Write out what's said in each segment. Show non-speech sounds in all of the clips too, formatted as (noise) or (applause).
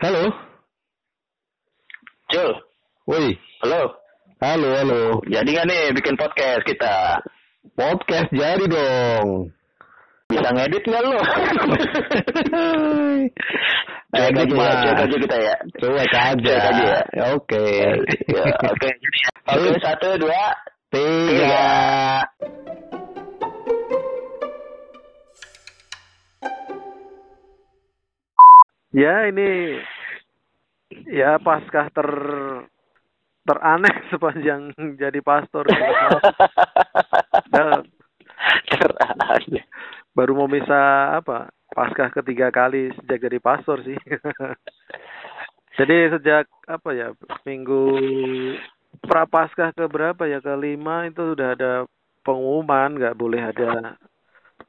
Halo. Cul, Woi. halo. Halo, halo. Jadi nggak nih bikin podcast kita? Podcast jadi dong. Bisa ngedit nggak lo? Edit aja ya, cuek aja kita ya. Cuek aja. Aja ya. Oke. Ya, Oke, oke satu dua Tiga. tiga. Ya ini ya paskah ter teraneh (laughs) sepanjang jadi pastor. (laughs) Dan Terang. baru mau misa apa paskah ketiga kali sejak jadi pastor sih. (laughs) jadi sejak apa ya minggu prapaskah ke berapa ya kelima itu sudah ada pengumuman nggak boleh ada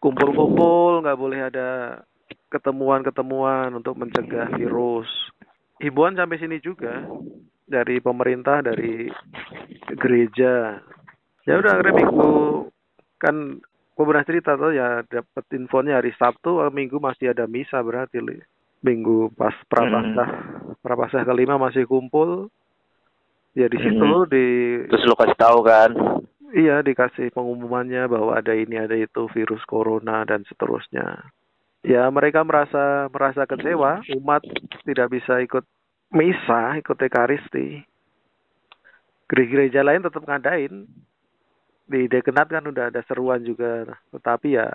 kumpul-kumpul nggak boleh ada ketemuan-ketemuan untuk mencegah virus. Himbauan sampai sini juga dari pemerintah, dari gereja. Ya udah akhirnya minggu kan gue pernah cerita tuh ya dapat infonya hari Sabtu, Minggu masih ada misa berarti Li. Minggu pas prapaskah, prapaskah kelima masih kumpul. Ya di situ Hmm. di Terus lo kasih tahu kan? Iya, dikasih pengumumannya bahwa ada ini, ada itu, virus corona dan seterusnya. Ya, mereka merasa merasa kecewa, umat tidak bisa ikut misa, ikut ekaristi. Gereja lain tetap ngadain. Di Dekenat kan udah ada seruan juga, tetapi ya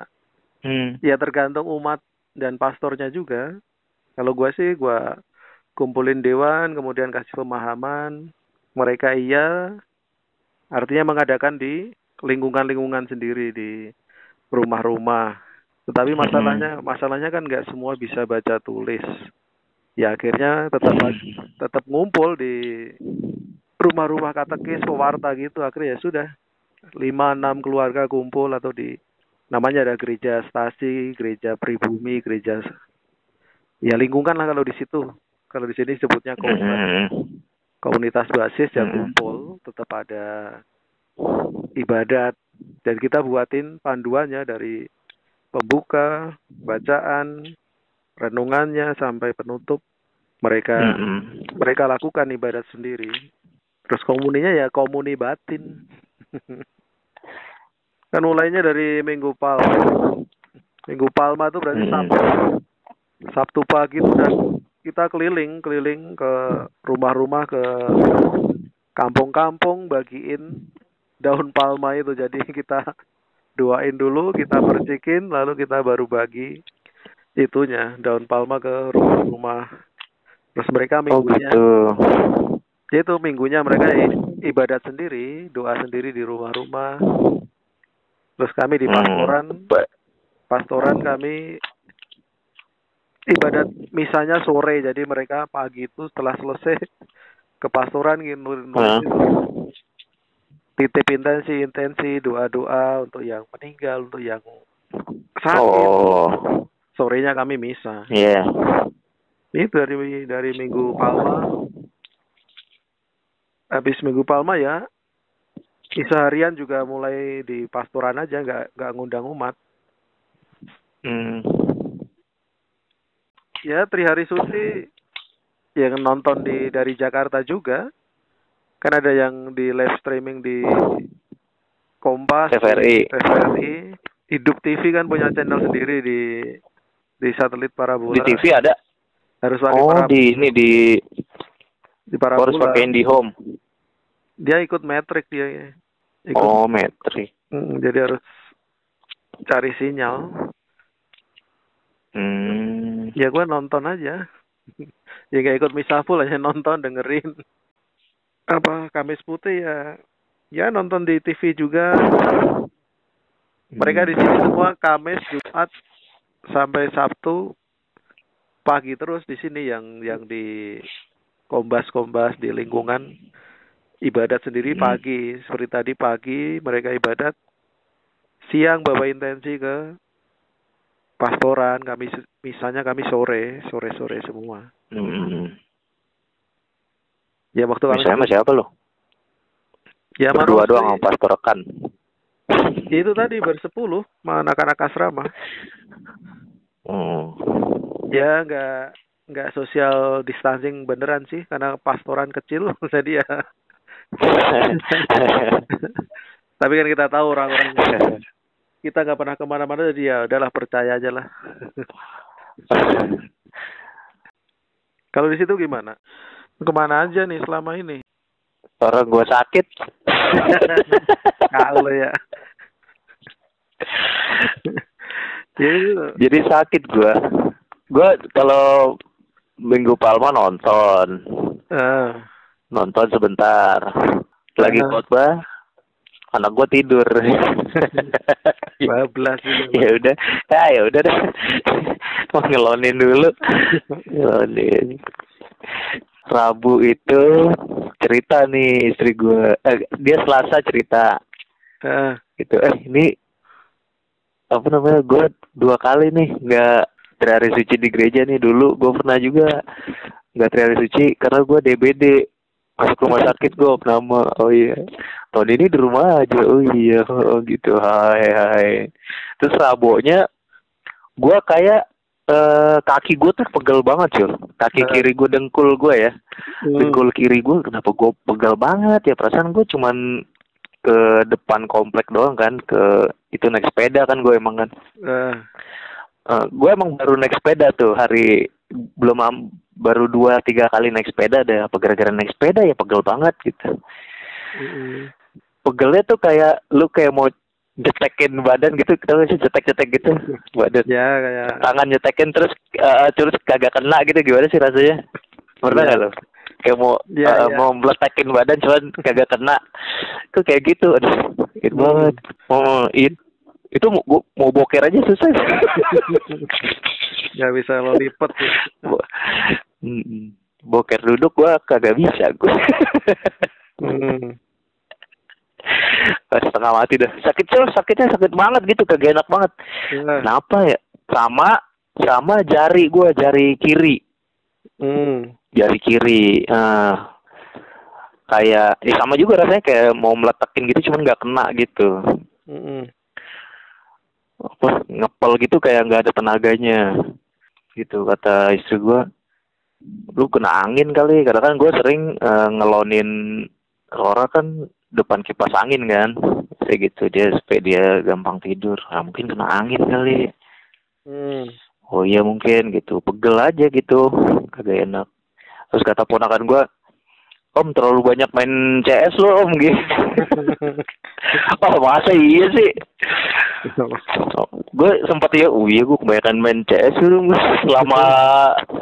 Hmm. ya tergantung umat dan pastornya juga. Kalau gua sih gua kumpulin dewan, kemudian kasih pemahaman. Mereka iya, artinya mengadakan di lingkungan-lingkungan sendiri di rumah-rumah. Tetapi masalahnya masalahnya kan nggak semua bisa baca tulis. Ya akhirnya tetap tetap ngumpul di rumah-rumah katekis pewarta gitu. Akhirnya ya sudah lima enam keluarga kumpul atau di namanya ada gereja stasi, gereja pribumi, gereja ya lingkungan lah kalau di situ. Kalau di sini sebutnya komunitas, Hmm. komunitas basis ya Hmm. kumpul, tetap ada ibadat dan kita buatin panduannya dari pembuka, bacaan, renungannya sampai penutup. Mereka Hmm. mereka lakukan ibadat sendiri. Terus komuninya ya komuni batin. (laughs) kan mulainya dari Minggu Palma. Minggu Palma itu berarti Hmm. Sabtu. Sabtu pagi dan kita keliling, keliling ke rumah-rumah ke kampung-kampung bagiin daun palma itu. Jadi (laughs) kita doain dulu, kita percikin, lalu kita baru bagi itunya daun palma ke rumah-rumah. Terus mereka Oh minggunya gitu. Ya itu minggunya mereka ibadat sendiri, doa sendiri di rumah-rumah. Terus kami di Hmm. pastoran, pastoran kami ibadat misalnya sore, jadi mereka pagi itu setelah selesai ke pastoran gitu? Titip intensi intensi doa-doa untuk yang meninggal, untuk yang sakit. Oh, Sorenya kami misa. iya. Itu dari dari Minggu Palma. Habis Minggu Palma ya, Isa harian juga mulai di pastoran aja, nggak nggak ngundang umat. Hmm. Ya Trihari Suci yang nonton di dari Jakarta juga, kan ada yang di live streaming di Kompas, TVRI. TVRI, Hidup TV kan punya channel sendiri di di satelit parabola. Di TV ada. Harus pakai Oh, di ini di di parabola. harus pakai IndiHome. Dia ikut metrik dia. Ikut Oh, metri. Mm, jadi harus cari sinyal. Hmm. Ya gue nonton aja. (laughs) ya gak ikut misa full aja nonton dengerin. Apa Kamis Putih ya? Ya nonton di TV juga. Mereka di sini semua Kamis, Jumat sampai Sabtu pagi terus di sini yang yang di kombas-kombas di lingkungan ibadat sendiri Hmm. pagi seperti tadi pagi mereka ibadat siang bawa intensi ke pastoran kami misalnya kami sore sore sore semua Hmm. Ya waktu kami Misalnya sama siapa lo? ya Berdua Rosli. doang sama pastor rekan. Ya, itu tadi bersepuluh anak-anak asrama Oh. ya nggak nggak social distancing beneran sih karena pastoran kecil (laughs) jadi ya (laughs) tapi kan kita tahu orang-orang kita nggak pernah ke mana-mana jadi ya udahlah percaya aja lah (laughs) kalau di situ gimana ke mana aja nih selama ini Orang gue sakit. (laughs) kalau ya ya Jadi sakit gue. Gue kalau minggu palma nonton, ah. nonton sebentar. Lagi Ah. khotbah, anak gue tidur. (laughs) bablas ya udah, ah ya udah deh. (laughs) Mau ngelonin dulu. Ngelonin. Rabu itu cerita nih istri gue. Eh, dia Selasa cerita Ah. gitu. Eh ini apa namanya? Gue dua kali nih nggak terari suci di gereja nih dulu. Gue pernah juga nggak terari suci karena gue DBD masuk rumah sakit gue nama oh iya tahun ini di rumah aja oh iya oh gitu hai hai terus rabonya gue kayak eh kaki gue tuh pegel banget cuy kaki Eh. kiri gue dengkul gue ya Hmm. dengkul kiri gue kenapa gue pegal banget ya perasaan gue cuman ke depan komplek doang kan ke itu naik sepeda kan gue emang kan Ah. Eh, gue emang baru naik sepeda tuh hari belum am- baru dua tiga kali naik sepeda deh apa gara-gara naik sepeda ya pegel banget gitu Mm-mm. pegelnya tuh kayak lu kayak mau jetekin badan gitu gak sih jetek-jetek gitu badan ya kayak tangan nyetekin terus eh, terus kagak kena gitu gimana sih rasanya pernah Iya. nggak lo kayak mau Iya, eh, iya. mau meletekin badan cuman kagak kena itu kayak gitu aduh sakit Hmm. banget oh it, itu mau gua- mau boker aja susah (laughs) nggak bisa lo lipet sih. Bo- boker duduk gua kagak bisa gua Hmm. Setengah mati dah. Sakit cuy sakitnya sakit banget gitu kagak enak banget. Ya. kenapa ya? Sama sama jari gua jari kiri. Hmm. jari kiri ah kayak ya sama juga rasanya kayak mau meletakin gitu cuman nggak kena gitu. Mm-mm. apa ngepel gitu kayak nggak ada tenaganya. Gitu kata istri gua. Lu kena angin kali. Karena kan gue sering eh, ngelonin Rora kan depan kipas angin kan. Kayak gitu dia supaya dia gampang tidur. Nah, mungkin kena angin kali. Hmm. oh iya mungkin gitu. Pegel aja gitu. Kagak enak. Terus kata ponakan gua om terlalu banyak main CS lo om gitu (laughs) oh masa iya sih gue sempat ya oh iya gue kebanyakan main CS dulu selama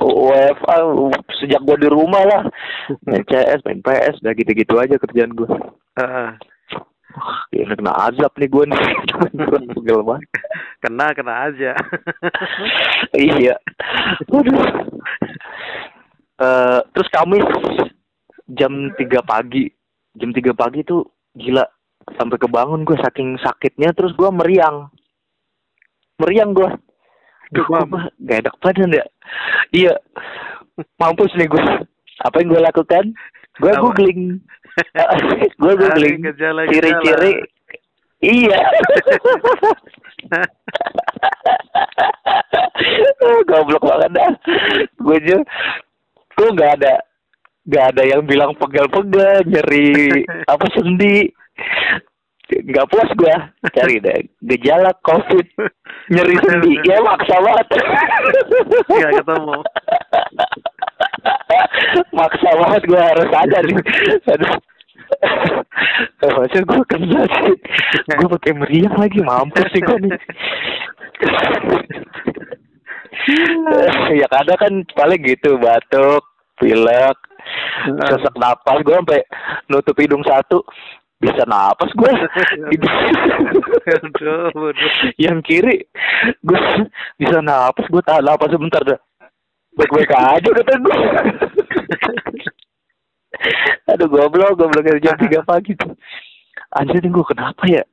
WFA sejak gue di rumah lah main CS main PS udah gitu-gitu aja kerjaan gue. Wah, kayaknya kena azab nih gue nih (laughs) pegel banget kena kena aja. iya. Waduh. (laughs) Eh, terus Kamis jam 3 pagi. Jam 3 pagi tuh gila sampai kebangun gue saking sakitnya terus gue meriang. Meriang gue. Duh, gue gak enak badan ya. Iya. Mampus nih gue. Apa yang gue lakukan? Gue googling. (laughs) gue googling ciri-ciri. Iya. (laughs) Goblok banget dah. Gue aja gue nggak ada nggak ada yang bilang pegel-pegel nyeri (laughs) apa sendi. Nggak puas gue cari deh gejala covid. Nyeri sendi. ya maksa banget. Nggak ketemu. maksa banget gue harus ada nih. Aduh. Masa gue kena sih. Gue pakai meriang lagi Mampus sih gue nih. Ya kadang kan paling gitu Batuk Pilek Sesak napas Gue sampai nutup hidung satu Bisa napas gue. (laughs) Yang kiri Gue bisa napas Gue tahan napas sebentar dah Baik-baik aja kata gue (laughs) Aduh goblok, goblok dari jam 3 pagi tuh. Anjir nih gue kenapa ya?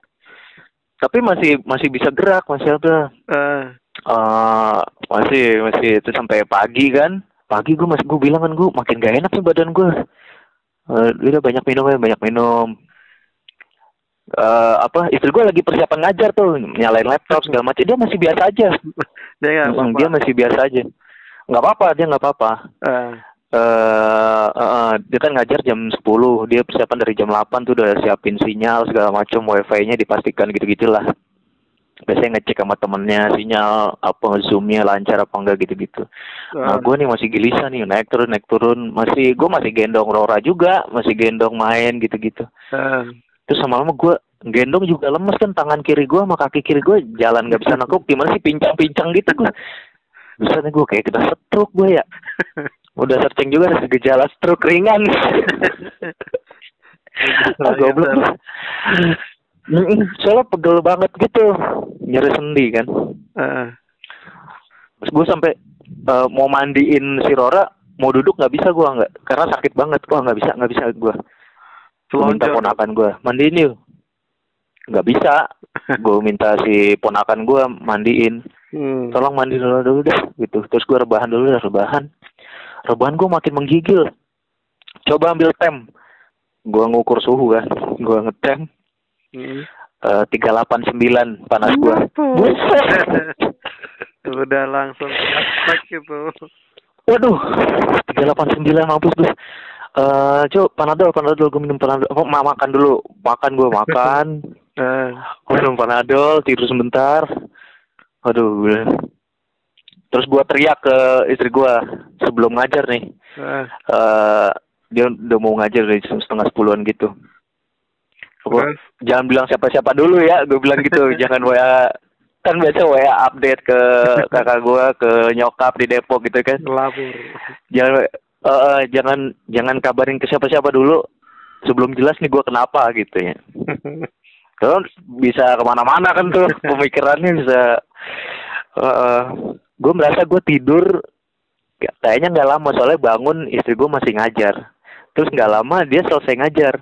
Tapi masih masih bisa gerak, masih ada. Ah. eh masih masih itu sampai pagi kan. Pagi gue masih gue bilang kan gue makin gak enak nih badan gue. Eh udah banyak minum ya, banyak minum. eh apa istri gue lagi persiapan ngajar tuh nyalain laptop segala macam. Dia masih biasa aja. Dia nggak Mm, apa-apa. dia masih biasa aja. Nggak apa-apa dia nggak apa-apa. Eh, eh eh, dia kan ngajar jam 10 dia persiapan dari jam 8 tuh udah siapin sinyal segala macam wifi-nya dipastikan gitu-gitulah biasanya ngecek sama temennya sinyal apa zoomnya lancar apa enggak gitu-gitu. Nah eh, gue nih masih gelisah nih naik turun naik turun. Masih gue masih gendong Rora juga masih gendong main gitu-gitu. Eh. terus sama lama gue gendong juga lemes kan tangan kiri gue sama kaki kiri gue jalan nggak bisa nekuk gimana sih pincang-pincang gitu gue bisa nih gue kayak kena stroke gue ya. Udah searching juga ada gejala stroke ringan. (laughs) Ah, goblok soalnya pegel banget gitu. Nyeri sendi kan. Eh, terus gue sampai eh, mau mandiin si Rora mau duduk nggak bisa gue nggak karena sakit banget. Wah nggak bisa nggak bisa gue gue minta ponakan gue mandiin yuk. Nggak bisa. Gue minta si ponakan gue mandiin. Hmm. tolong mandi dulu dulu deh gitu. Terus gue rebahan dulu deh rebahan. Rebahan gue makin menggigil. Coba ambil tem. Gue ngukur suhu kan gue ngetem. Tiga delapan sembilan panas gue buset. (laughs) Udah langsung flashback gitu. waduh tiga delapan sembilan mampus tuh eh coba panadol panadol gue minum panadol. Oh, ma- makan dulu? Makan gue makan. (laughs) Eh, gue minum panadol tidur sebentar. Aduh gue terus gue teriak ke istri gue sebelum ngajar nih. Eh, eh dia udah mau ngajar dari jam setengah sepuluhan gitu. Gua, terus? jangan bilang siapa-siapa dulu ya gue bilang gitu. (laughs) Jangan wa kan biasa wa update ke (laughs) kakak gue ke nyokap di Depok gitu kan. Jangan eh, jangan jangan kabarin ke siapa-siapa dulu. Sebelum jelas nih gue kenapa gitu ya. (laughs) Terus bisa ke mana-mana kan tuh pemikirannya bisa eh gue merasa gue tidur kayak- kayaknya nggak lama soalnya bangun istri gue masih ngajar. Terus nggak lama dia selesai ngajar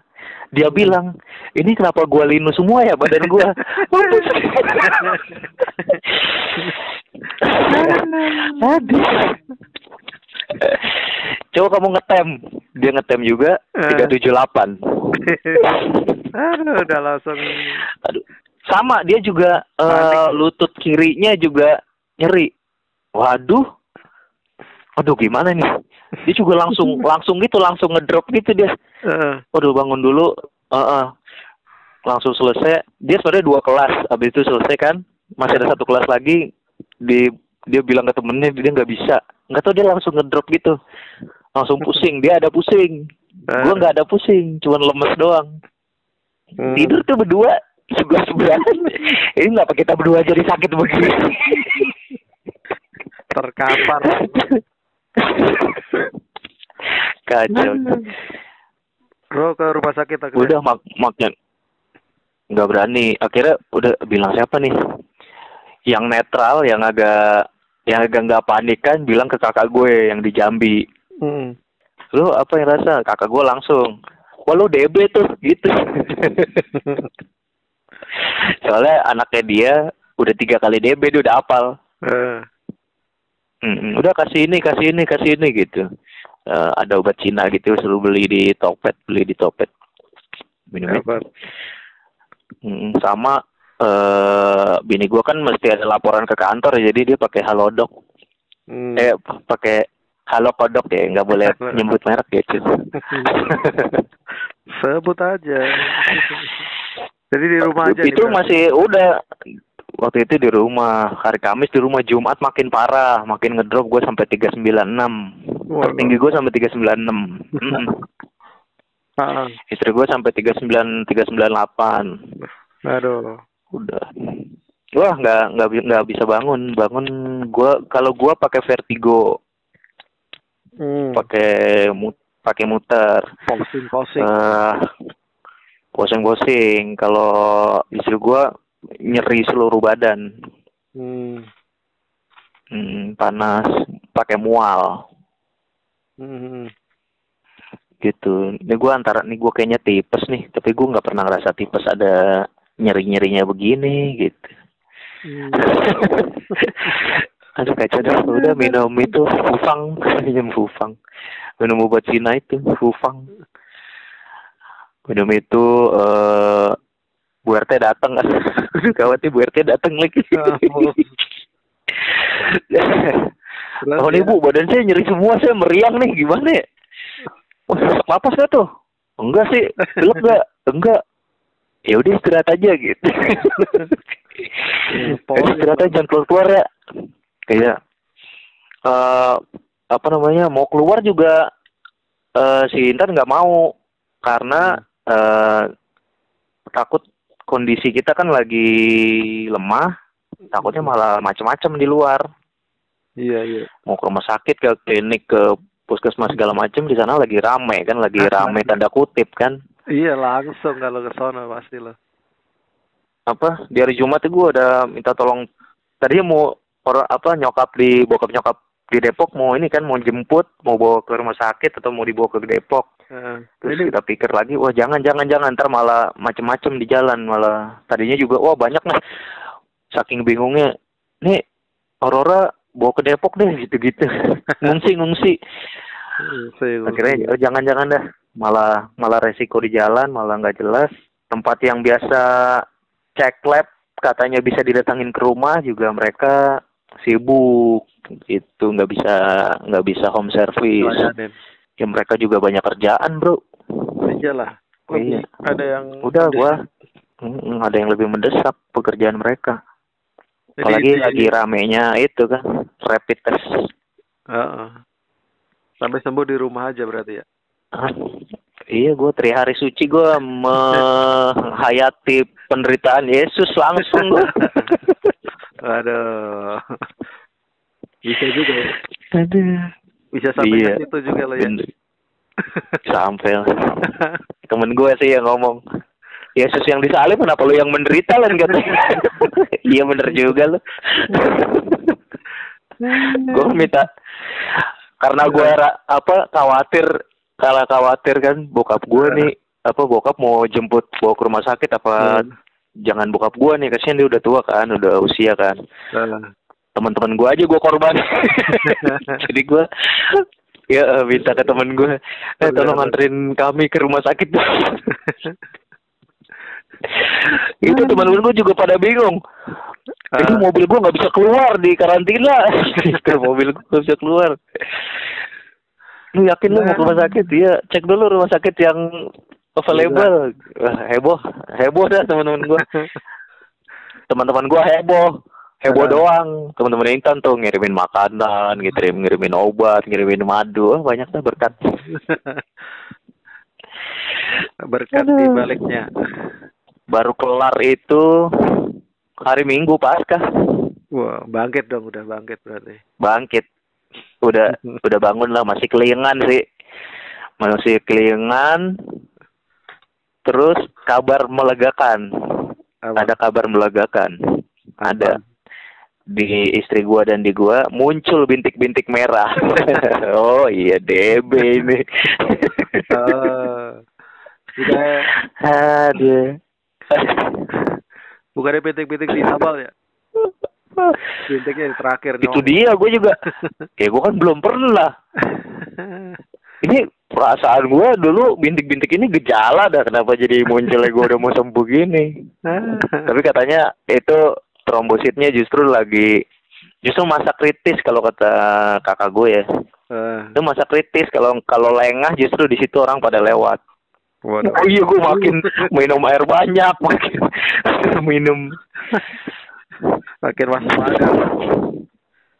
dia bilang ini kenapa gue linu semua ya badan gue Mampus. (laughs) aduh coba kamu ngetem dia ngetem juga tiga tujuh delapan Aduh, udah langsung Aduh. Sama dia juga eh, Panik. lutut kirinya juga nyeri. Waduh. Aduh gimana nih? Dia juga langsung (laughs) langsung gitu langsung ngedrop gitu dia. eh, Waduh bangun dulu. Heeh. Langsung selesai. Dia sebenarnya dua kelas. Habis itu selesai kan. Masih ada satu kelas lagi di dia bilang ke temennya dia nggak bisa. Nggak tahu dia langsung ngedrop gitu. Langsung pusing. Dia ada pusing. eh, Gua nggak ada pusing, cuman lemes doang hmm. tidur tuh berdua sebelah sebelahan ini kenapa kita berdua jadi sakit begini terkapar. (laughs) kacau. Bro ke rumah sakit akhirnya. udah mak maknya nggak berani. Akhirnya udah bilang siapa nih? Yang netral yang agak yang agak nggak panik kan bilang ke kakak gue yang di Jambi. Hmm. lu apa yang rasa? Kakak gue langsung wah lu DB tuh gitu. (laughs) Soalnya anaknya dia udah tiga kali DB dia udah hafal. Eh, Mm, udah kasih ini, kasih ini, kasih ini gitu. Eh, ada obat Cina gitu, selalu beli di Topet, beli di Topet. Minumnya. dapat. Mm, sama eh bini gua kan mesti ada laporan ke kantor, jadi dia pakai Halodoc. Hmm. Eh, pakai Halo Kodok ya, nggak boleh nyebut merek gitu. (laughs) Sebut aja. (laughs) Jadi di rumah aja. itu nih, masih udah waktu itu di rumah hari Kamis di rumah Jumat makin parah makin ngedrop gue sampai 396 Wah. tertinggi gue sampai 396 Mm. Ah, istri gue sampai 39 398 aduh. udah wah nggak nggak nggak bisa bangun bangun gue kalau gue pakai vertigo Hmm. pakai mut pakai muter Posting posting. eh posing-posing kalau istri gue nyeri seluruh badan Hmm. Hmm, panas, pakai mual, Hmm. gitu. Ini gue antara nih gue kayaknya tipes nih, tapi gue nggak pernah ngerasa tipes ada nyeri nyerinya begini gitu. Hmm. (laughs) Aduh kacau dah, udah minum itu fufang, minum fufang, minum obat Cina itu fufang. Minum itu eh Bu RT datang kan, (laughs) gawatnya Bu RT datang lagi. (laughs) Terus Oh nih ya, bu, badan saya nyeri semua, saya meriang nih, gimana ya? Oh, sesak napas gak tuh? Enggak sih, belum gak? Enggak. Ya udah istirahat aja gitu. Ya, (laughs) pokoknya istirahat aja jangan keluar keluar ya. Kayak eh apa namanya mau keluar juga eh si Intan nggak mau karena eh takut kondisi kita kan lagi lemah, takutnya malah macam-macam di luar Iya, iya. mau ke rumah sakit ke klinik ke puskesmas segala macam di sana lagi rame kan lagi (laughs) rame tanda kutip kan Iya, langsung kalau ke sono pasti lo. apa di hari Jumat itu gue udah minta tolong tadinya mau orang apa nyokap di bokap nyokap di Depok mau ini kan mau jemput mau bawa ke rumah sakit atau mau dibawa ke Depok Heeh. terus Ini kita pikir lagi wah jangan jangan jangan. Ntar malah macem-macem di jalan. Malah tadinya juga wah banyak nih. Saking bingungnya nih Aurora bawa ke Depok deh gitu-gitu. (laughs) Ngungsi ngungsi akhirnya oh, jangan-jangan dah. Malah malah resiko di jalan malah nggak jelas. Tempat yang biasa cek lab katanya bisa didatangin ke rumah juga mereka sibuk. Itu nggak bisa nggak bisa home service. Ya mereka juga banyak kerjaan bro Iya lah. Iya. Ada yang udah gua mm, ada yang lebih mendesak pekerjaan mereka Jadi apalagi itu- lagi ramenya itu kan rapid test Heeh. Sampai sembuh di rumah aja berarti ya. Hah? Iya, gue tri hari suci gue menghayati penderitaan Yesus langsung gua. (laughs) Aduh. Bisa juga ya. Aduh. Bisa sampai Iya. ke situ juga lo ya. (laughs) Sampai lah. Temen gue sih yang ngomong. Yesus yang disalib kenapa lu yang menderita lah katanya. (laughs) iya bener juga lu. gue minta karena gue apa khawatir kalau khawatir kan bokap gue nih apa bokap mau jemput bawa ke rumah sakit apa Hmm. jangan bokap gue nih kasihan dia udah tua kan udah usia kan. Teman-teman gue aja gue korban. (laughs) Jadi gue ya eh, minta ke temen gue eh tolong anterin kami ke rumah sakit (laughs) itu teman-teman gue juga pada bingung. Ah. mobil gue nggak bisa keluar di karantina. (laughs) Itu mobil gue nggak bisa keluar. Lu yakin lu mau ke rumah sakit? Iya cek dulu rumah sakit yang available. Wah, heboh heboh dah teman-teman gue teman-teman gue heboh heboh Ah. doang. Teman-teman Intan tuh ngirimin makanan ngirim ngirimin obat ngirimin madu. Wah, banyak dah berkat. (laughs) Berkat di baliknya. baru kelar itu hari Minggu pasca Wah, bangkit dong udah bangkit berarti. bangkit. Udah (laughs) udah bangun lah masih kelingan sih. Masih kelingan terus kabar melegakan. Apa? ada kabar melegakan. Ada di istri gua dan di gua muncul bintik-bintik merah. (laughs) Oh iya DB ini. Oh. Udah aduh. Bukan ada pitik-pitik di abal ya? Pitiknya yang terakhir itu dia gue juga. Ya gua kan belum pernah. (laughs) Ini perasaan gua dulu bintik-bintik ini gejala dah kenapa jadi munculnya gua udah mau sembuh gini. (laughs) Tapi katanya itu trombositnya justru lagi justru masa kritis kalau kata kakak gue ya. Eh, itu masa kritis kalau kalau lengah justru di situ orang pada lewat. Waduh. oh iya gue makin minum air banyak makin (laughs) minum. Makin akal.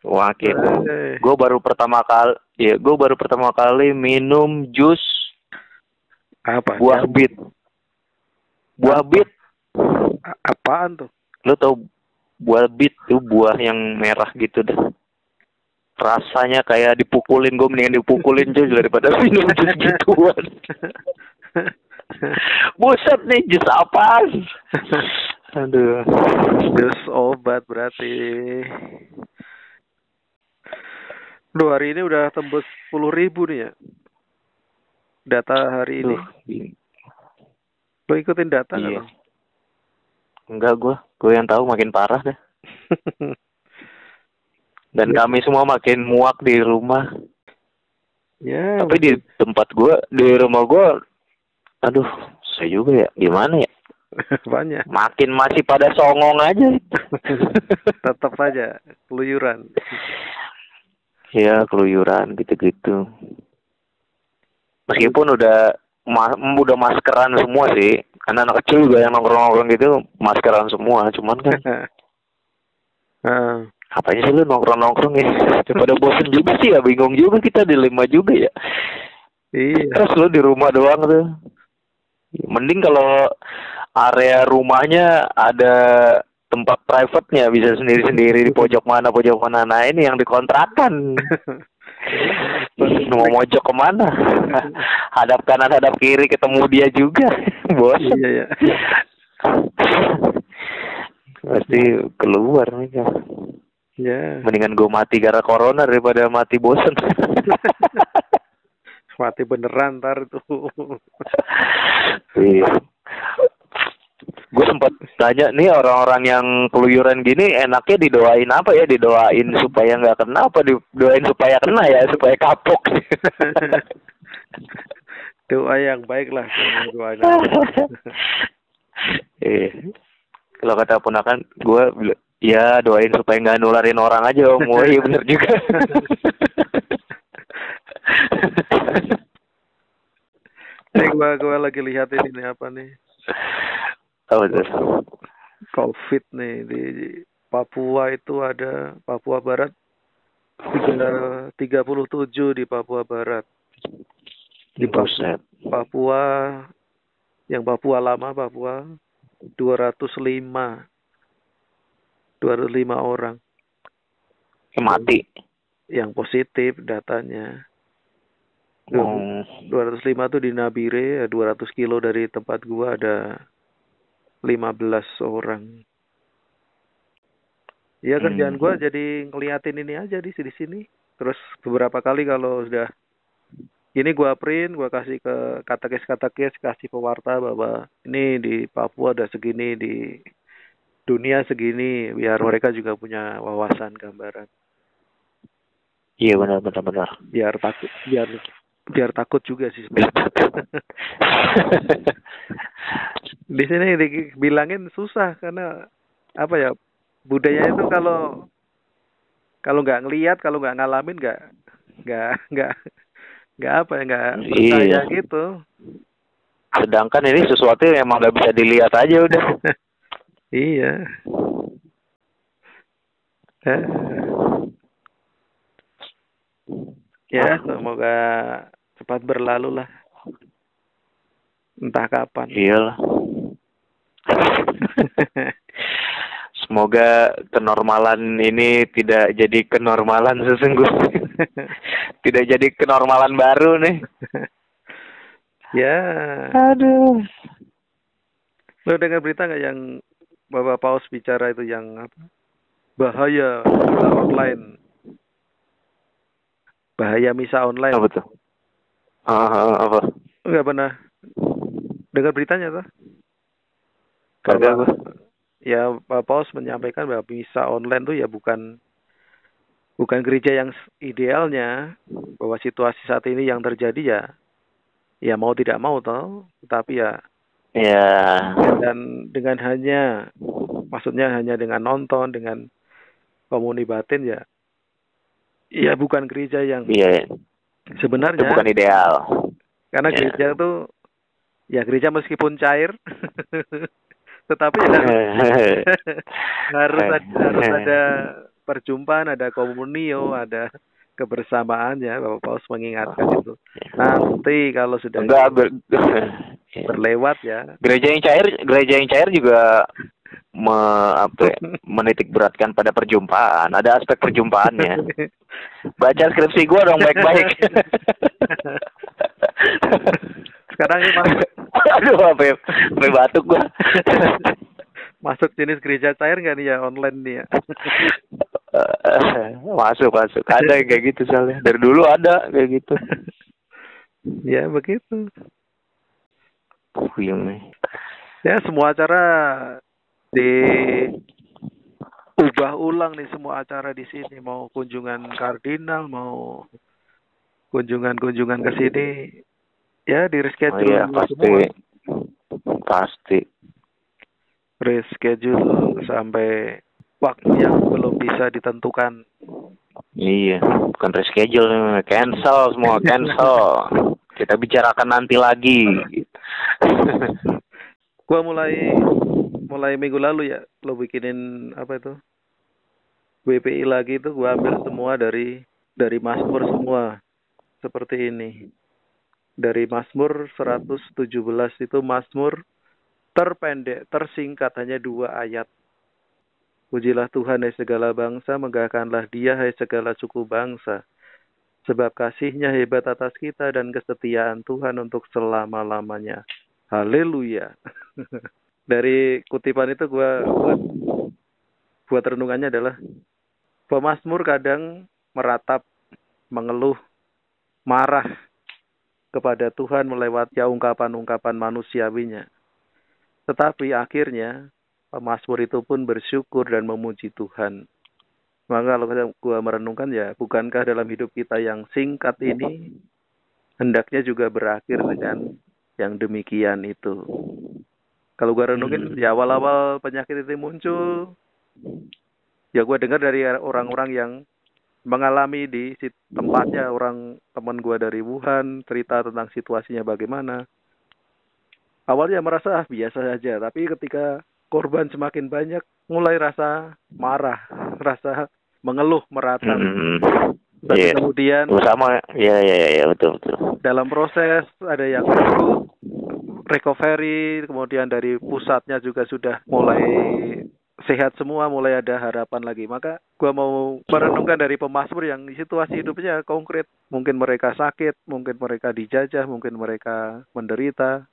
makin. Eh, gue baru pertama kali ya gue baru pertama kali minum jus Apa? buah bit. Buah bit. Apaan tuh? lo tau buah bit tuh buah yang merah gitu dah rasanya kayak dipukulin gue mendingan dipukulin cuy daripada (laughs) minum jus gituan (laughs) buset nih jus apaan aduh Jus obat berarti. Duh hari ini udah tembus 10 ribu nih ya. Data hari ini. Duh, Lo ikutin data nggak iya lo? Enggak gue gue yang tahu makin parah dah (laughs) dan Iya. kami semua makin muak di rumah ya. tapi di tempat gue di rumah gue aduh saya juga ya gimana ya (laughs) banyak. makin masih pada songong aja (laughs) Tetap saja keluyuran. ya keluyuran gitu-gitu meskipun udah ma udah maskeran semua sih karena anak kecil juga yang nongkrong-nongkrong gitu maskeran semua cuman kan (laughs) Heeh. apanya sih lu nongkrong-nongkrong ya? (laughs) Daripada bosen juga sih ya bingung juga kita dilema juga ya. Iya. terus lu di rumah doang tuh. Mending kalau area rumahnya ada tempat private-nya bisa sendiri-sendiri di pojok mana pojok mana. Nah ini yang dikontrakan (laughs) mau mojok ke mana hadap kanan hadap kiri ketemu dia juga (laughs) bos Iya ya. pasti keluar mereka Ya. mendingan gue mati gara corona daripada mati bosen (laughs) Mati beneran ntar tuh. iya gue sempat tanya nih orang-orang yang keluyuran gini enaknya didoain apa ya? Didoain supaya nggak kena apa? Didoain supaya kena ya supaya kapok. (laughs) Doa yang baik lah. Doa yang (laughs) eh kalau kata ponakan gue ya doain supaya nggak nularin orang aja om. Oh iya bener juga. (laughs) Nih gua gua lagi lihat ini apa nih? Apa tuh Covid nih di Papua itu ada Papua Barat puluh tujuh di Papua Barat. Di Papua, Buset. Papua yang Papua lama Papua 205 205 orang Eh, mati yang positif datanya. oh, 205 tuh di Nabire, 200 kilo dari tempat gua ada 15 orang. Ya kerjaan Hmm. gua jadi ngeliatin ini aja di sini sini. Terus beberapa kali kalau sudah ini gua print, gua kasih ke katekes-katekes, kasih pewarta bahwa ini di Papua ada segini, di dunia segini, biar mereka juga punya wawasan gambaran. iya benar benar benar Biar takut, biar biar takut juga sih sebenarnya. (laughs) di sini dibilangin susah karena apa ya budaya itu kalau kalau nggak ngelihat kalau nggak ngalamin nggak nggak nggak nggak apa ya nggak percaya Iya. gitu sedangkan ini sesuatu yang emang nggak bisa dilihat aja udah (laughs) iya Eh. ya semoga cepat berlalu lah entah kapan iyalah (laughs) Semoga kenormalan ini tidak jadi kenormalan sesungguhnya. (laughs) tidak jadi kenormalan baru nih. ya Aduh. Lo dengar berita nggak yang Bapak Paus bicara itu yang apa? Bahaya misa online. Bahaya misa online. Apa tuh? Ah, ah, apa? Nggak pernah dengar beritanya tuh? Gua. Ya Pak Paus menyampaikan bahwa misa online tuh ya bukan bukan gereja yang idealnya bahwa situasi saat ini yang terjadi ya ya mau tidak mau toh tapi ya Ya. dan dengan hanya maksudnya hanya dengan nonton dengan komuni batin ya ya bukan gereja yang Iya, itu sebenarnya bukan ideal. karena ya. gereja itu ya gereja meskipun cair (laughs) tetapi ya (laughs) harus ada, harus ada perjumpaan ada komunio ada kebersamaannya Bapak Paus mengingatkan itu nanti kalau sudah Enggak ber- (laughs) berlewat ya gereja yang cair, gereja yang cair juga me, apa, ya, menitik beratkan pada perjumpaan. Ada aspek perjumpaannya. Baca skripsi gua dong baik-baik. sekarang ini masuk Aduh, apa ya? Sampai batuk gua. masuk jenis gereja cair nggak nih ya online nih ya masuk, masuk. Ada yang kayak gitu soalnya. Dari dulu ada kayak gitu. ya begitu Puyeng nih. ya semua acara di ubah ulang nih semua acara di sini mau kunjungan kardinal mau kunjungan-kunjungan ke sini ya di Oh reschedule iya, pasti. semua Pasti. reschedule sampai waktu yang belum bisa ditentukan Iya, bukan reschedule, cancel semua, cancel. (laughs) Kita bicarakan nanti lagi. gua mulai mulai minggu lalu ya lo bikinin apa itu WPI lagi itu gua ambil semua dari dari Mazmur semua seperti ini dari Mazmur 117 itu Mazmur terpendek tersingkat hanya dua ayat Pujilah Tuhan hai segala bangsa, megahkanlah dia hai segala suku bangsa. Sebab kasihnya hebat atas kita dan kesetiaan Tuhan untuk selama-lamanya. Haleluya. (laughs) Dari kutipan itu gua buat, buat renungannya adalah pemazmur kadang meratap, mengeluh, marah kepada Tuhan melewati ungkapan-ungkapan manusiawinya. Tetapi akhirnya Pemazmur itu pun bersyukur dan memuji Tuhan. Maka kalau gua merenungkan ya, bukankah dalam hidup kita yang singkat ini hendaknya juga berakhir dengan yang demikian itu. Kalau gua renungin hmm. di awal-awal penyakit itu muncul, ya gua dengar dari orang-orang yang mengalami di tempatnya orang teman gua dari Wuhan cerita tentang situasinya bagaimana. Awalnya merasa ah, biasa saja, tapi ketika korban semakin banyak, mulai rasa marah, rasa mengeluh merata. Mm -hmm. Dan yeah. kemudian sama ya ya ya ya betul betul. Dalam proses ada yang recovery, kemudian dari pusatnya juga sudah mulai sehat semua, mulai ada harapan lagi. Maka gua mau merenungkan dari pemazmur yang situasi hidupnya konkret. Mungkin mereka sakit, mungkin mereka dijajah, mungkin mereka menderita,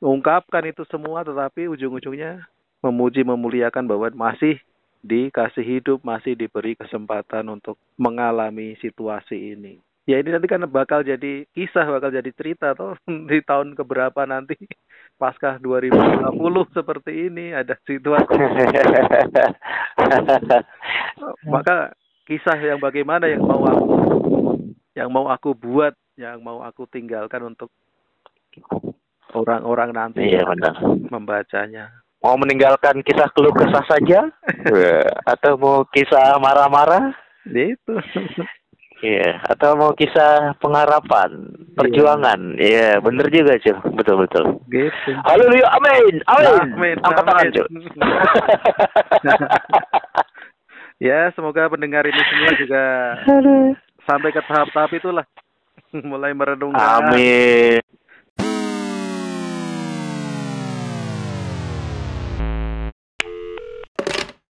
mengungkapkan itu semua tetapi ujung-ujungnya memuji memuliakan bahwa masih dikasih hidup, masih diberi kesempatan untuk mengalami situasi ini. Ya ini nanti kan bakal jadi kisah, bakal jadi cerita toh (laughs) di tahun keberapa nanti pasca 2050 (laughs) seperti ini ada situasi. (laughs) Maka kisah yang bagaimana yang mau aku yang mau aku buat, yang mau aku tinggalkan untuk orang-orang nanti iya, benar. membacanya. Mau meninggalkan kisah keluh kesah saja (laughs) atau mau kisah marah-marah? Itu. Iya, atau mau kisah pengharapan, perjuangan. Iya, yeah, bener juga, cuy. Betul betul. Gitu. Haleluya, amin. Amin. amin. Angkat tangan, cuy. (laughs) ya, semoga pendengar ini semua juga sampai ke tahap-tahap itulah (laughs) mulai merenungkan Amin.